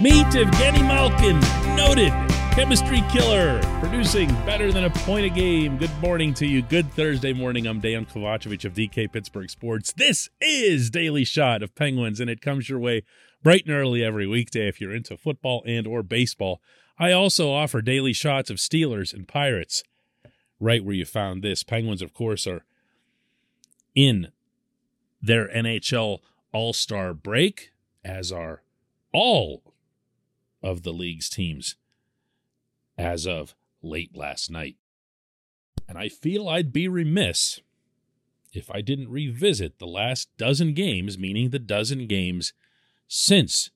Meet Evgeny Malkin, noted chemistry killer, producing better than a point a game. Good morning to you. Good Thursday morning. I'm Dejan Kovacevic of DK Pittsburgh Sports. This is Daily Shot of Penguins, and it comes your way bright and early every weekday if you're into football and or baseball. I also offer daily shots of Steelers and Pirates right where you found this. Penguins, of course, are in their NHL All Star break, as are all of the league's teams as of late last night. And I feel I'd be remiss if I didn't revisit the last dozen games, meaning the dozen games since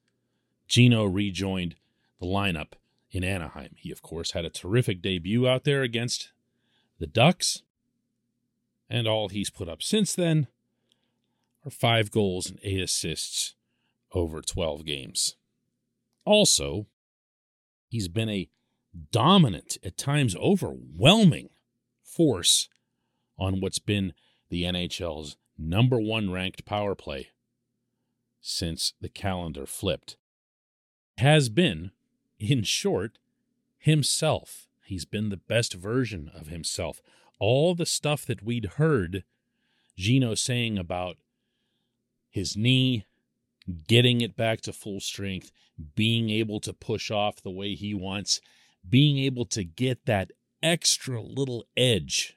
Gino rejoined the lineup in Anaheim. He, of course, had a terrific debut out there against the Ducks. And all he's put up since then are five goals and eight assists over 12 games. Also, he's been a dominant, at times overwhelming force on what's been the NHL's number one ranked power play since the calendar flipped. Has been, in short, himself. He's been the best version of himself. All the stuff that we'd heard Gino saying about his knee, getting it back to full strength, being able to push off the way he wants, being able to get that extra little edge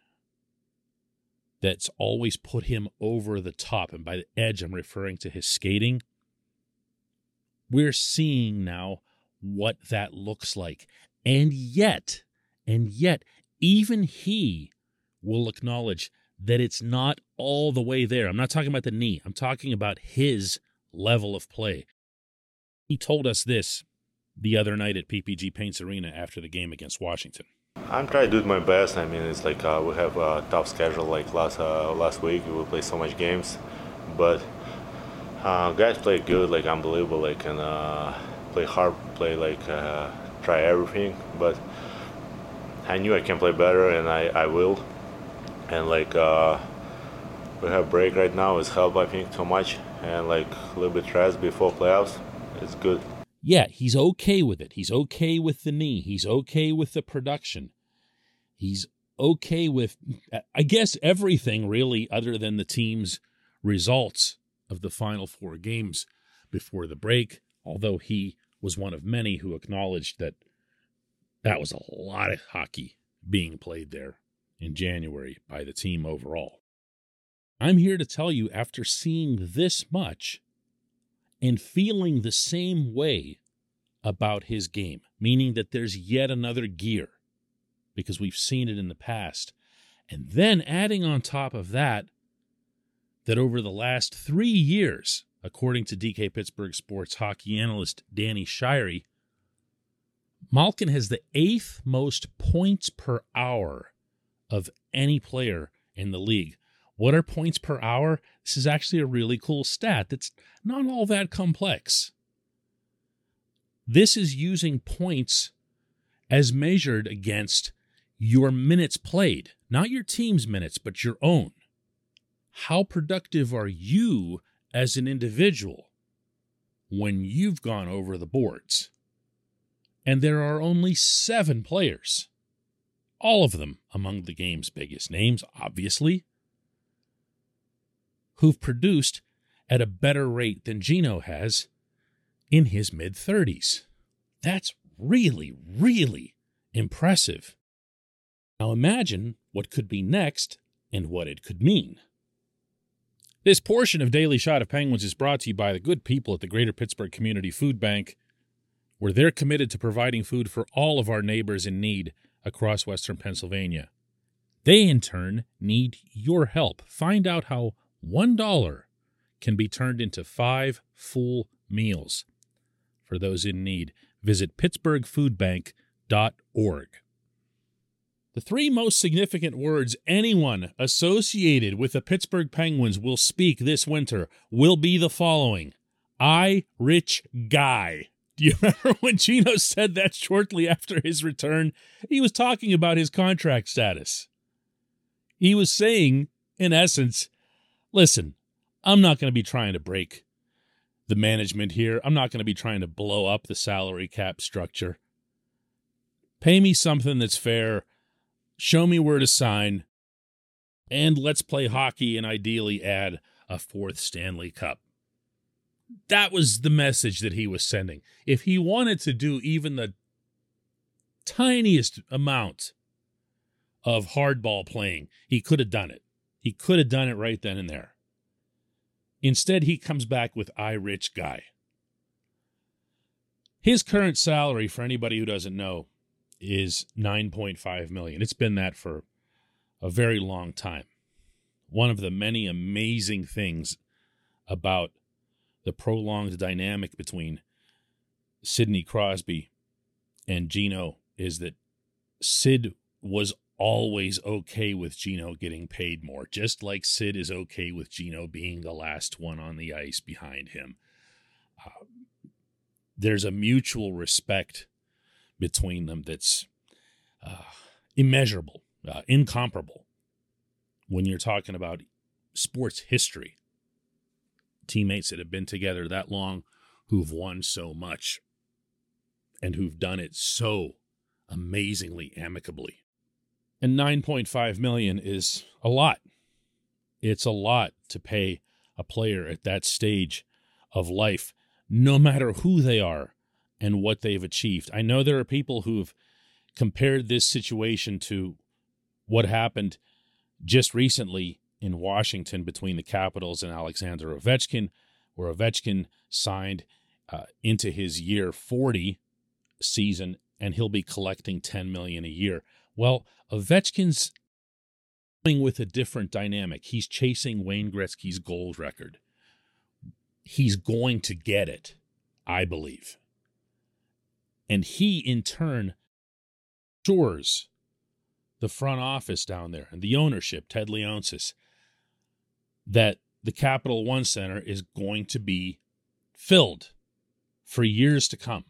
that's always put him over the top. And by the edge, I'm referring to his skating. We're seeing now what that looks like. And yet, and yet, even he will acknowledge that it's not all the way there. I'm not talking about the knee, I'm talking about his level of play. He told us this the other night at PPG Paints Arena after the game against Washington. I'm trying to do my best. I mean, it's like uh, we have a tough schedule. Like last uh, last week, we played so much games, but uh, guys play good, like unbelievable, like and uh, play hard, play like uh, try everything. But I knew I can play better, and I, I will. And like uh, we have break right now, it's helped I think too much, and like a little bit rest before playoffs, it's good yeah, he's okay with it. He's okay with the knee. He's okay with the production. He's okay with, I guess, everything really, other than the team's results of the final four games before the break. Although he was one of many who acknowledged that that was a lot of hockey being played there in January by the team overall. I'm here to tell you, after seeing this much, and feeling the same way about his game, meaning that there's yet another gear because we've seen it in the past. And then adding on top of that, that over the last three years, according to DK Pittsburgh sports hockey analyst Danny Shirey, Malkin has the eighth most points per hour of any player in the league. What are points per hour? This is actually a really cool stat that's not all that complex. This is using points as measured against your minutes played, not your team's minutes, but your own. How productive are you as an individual when you've gone over the boards? And there are only seven players, all of them among the game's biggest names, obviously, who've produced at a better rate than Gino has in his mid 30s. That's really, really impressive. Now imagine what could be next and what it could mean. This portion of Daily Shot of Penguins is brought to you by the good people at the Greater Pittsburgh Community Food Bank, where they're committed to providing food for all of our neighbors in need across Western Pennsylvania. They, in turn, need your help. Find out how $1 can be turned into five full meals. For those in need, visit pittsburghfoodbank.org. The three most significant words anyone associated with the Pittsburgh Penguins will speak this winter will be the following I, rich guy. Do you remember when Gino said that shortly after his return? He was talking about his contract status. He was saying, in essence, listen, I'm not going to be trying to break the management here. I'm not going to be trying to blow up the salary cap structure. Pay me something that's fair. Show me where to sign. And let's play hockey and ideally add a fourth Stanley Cup. That was the message that he was sending. If he wanted to do even the tiniest amount of hardball playing, he could have done it. He could have done it right then and there. Instead, he comes back with I Rich Guy. His current salary, for anybody who doesn't know, is 9.5 million. It's been that for a very long time. One of the many amazing things about the prolonged dynamic between Sidney Crosby and Gino is that Sid was always okay with Gino getting paid more, just like Sid is okay with Gino being the last one on the ice behind him. Uh, there's a mutual respect between them that's uh, immeasurable, uh, incomparable when you're talking about sports history. Teammates that have been together that long, who've won so much, and who've done it so amazingly amicably and 9.5 million is a lot. It's a lot to pay a player at that stage of life no matter who they are and what they've achieved. I know there are people who've compared this situation to what happened just recently in washington between the capitals and alexander ovechkin where ovechkin signed uh, into his year 40 season and he'll be collecting 10 million a year well, Ovechkin's playing with a different dynamic. He's chasing Wayne Gretzky's gold record. He's going to get it, I believe. And he, in turn, assures the front office down there and the ownership, Ted Leonsis, that the Capital One Center is going to be filled for years to come.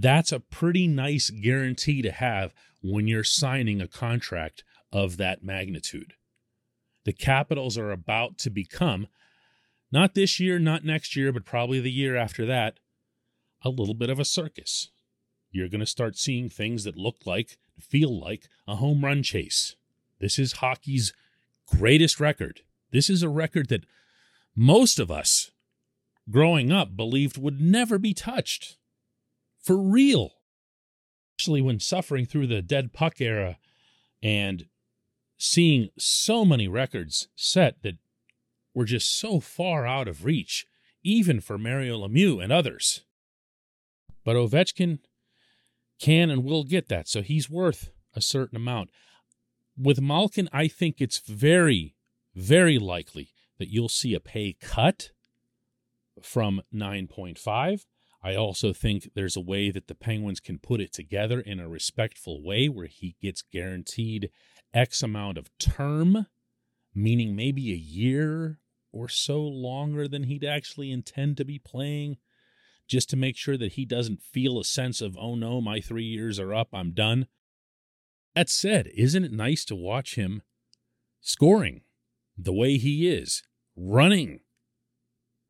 That's a pretty nice guarantee to have when you're signing a contract of that magnitude. The Capitals are about to become, not this year, not next year, but probably the year after that, a little bit of a circus. You're going to start seeing things that look like, feel like a home run chase. This is hockey's greatest record. This is a record that most of us growing up believed would never be touched. For real especially when suffering through the dead puck era and seeing so many records set that were just so far out of reach, even for Mario Lemieux and others. But Ovechkin can and will get that, so he's worth a certain amount. With Malkin, I think it's very, very likely that you'll see a pay cut from 9.5 I also think there's a way that the Penguins can put it together in a respectful way where he gets guaranteed X amount of term, meaning maybe a year or so longer than he'd actually intend to be playing, just to make sure that he doesn't feel a sense of, oh no, my three years are up, I'm done. That said, isn't it nice to watch him scoring the way he is, running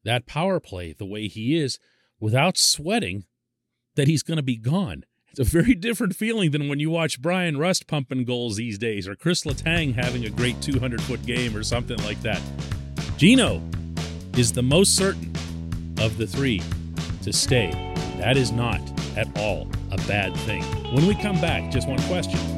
that power play the way he is? Without sweating that he's going to be gone. It's a very different feeling than when you watch Bryan Rust pumping goals these days or Chris Letang having a great 200 foot game or something like that. Gino is the most certain of the three to stay. That is not at all a bad thing. When we come back, just one question.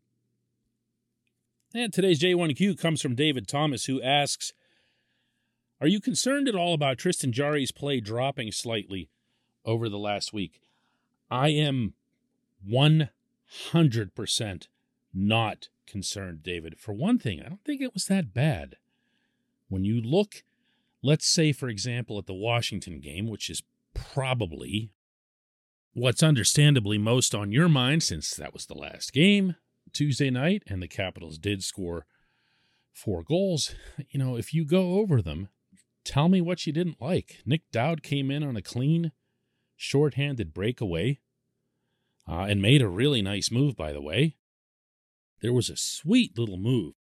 And today's J1Q comes from David Thomas, who asks Are you concerned at all about Tristan Jarry's play dropping slightly over the last week? I am 100% not concerned, David. For one thing, I don't think it was that bad. When you look, let's say, for example, at the Washington game, which is probably what's understandably most on your mind since that was the last game Tuesday night and the Capitals did score four goals. You know, if you go over them, tell me what you didn't like. Nic Dowd came in on a clean, shorthanded breakaway uh, and made a really nice move, by the way. There was a sweet little move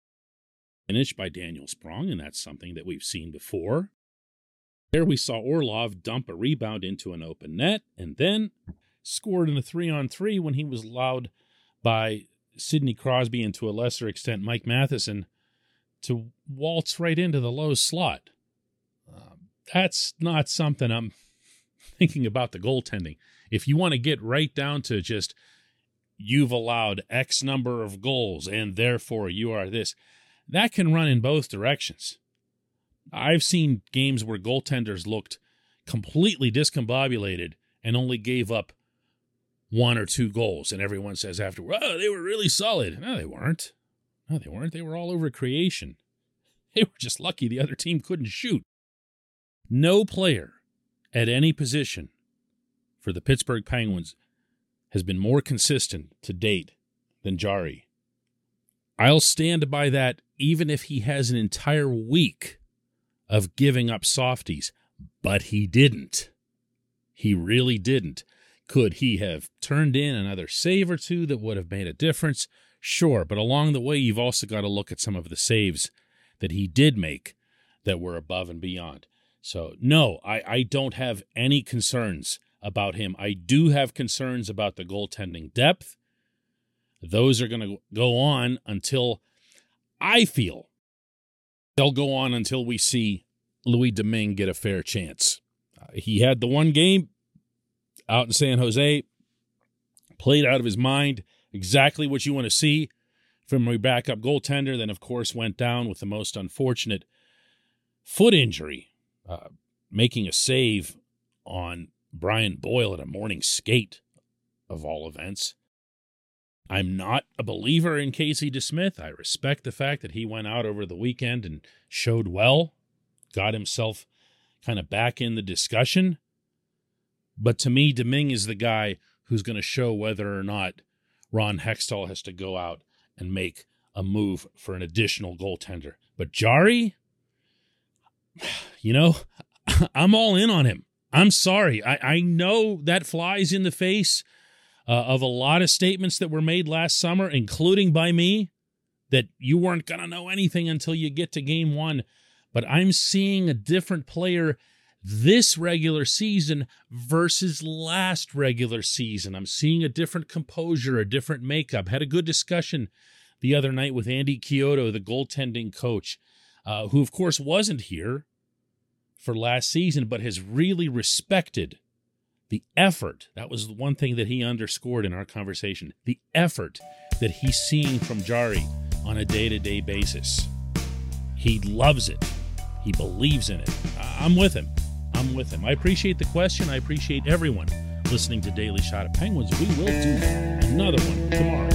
finished by Daniel Sprong, and that's something that we've seen before. There we saw Orlov dump a rebound into an open net and then scored in a three on three when he was allowed by Sidney Crosby and to a lesser extent Mike Matheson to waltz right into the low slot. Uh, that's not something I'm thinking about the goaltending. If you want to get right down to just you've allowed X number of goals and therefore you are this, that can run in both directions. I've seen games where goaltenders looked completely discombobulated and only gave up one or two goals, and everyone says afterward, "Oh, they were really solid." No, they weren't. No, they weren't. They were all over creation. They were just lucky the other team couldn't shoot. No player at any position for the Pittsburgh Penguins has been more consistent to date than Jarry. I'll stand by that even if he has an entire week of giving up softies, but he didn't. He really didn't. Could he have turned in another save or two that would have made a difference? Sure, but along the way, you've also got to look at some of the saves that he did make that were above and beyond. So, no, I, I don't have any concerns about him. I do have concerns about the goaltending depth. Those are going to go on until I feel they'll go on until we see Louis Domingue get a fair chance. Uh, he had the one game out in San Jose, played out of his mind, exactly what you want to see from a backup goaltender. Then, of course, went down with the most unfortunate foot injury, uh, making a save on Brian Boyle at a morning skate, of all events. I'm not a believer in Casey DeSmith. I respect the fact that he went out over the weekend and showed well, got himself kind of back in the discussion. But to me, Domingue is the guy who's going to show whether or not Ron Hextall has to go out and make a move for an additional goaltender. But Jarry, you know, I'm all in on him. I'm sorry. I, I know that flies in the face uh, of a lot of statements that were made last summer, including by me, that you weren't going to know anything until you get to game one. But I'm seeing a different player this regular season versus last regular season. I'm seeing a different composure, a different makeup. Had a good discussion the other night with Andy Chiodo, the goaltending coach, uh, who, of course, wasn't here for last season, but has really respected the effort. That was the one thing that he underscored in our conversation the effort that he's seeing from Jarry on a day to day basis. He loves it, he believes in it. I'm with him. I'm with him. I appreciate the question. I appreciate everyone listening to Daily Shot of Penguins. We will do another one tomorrow.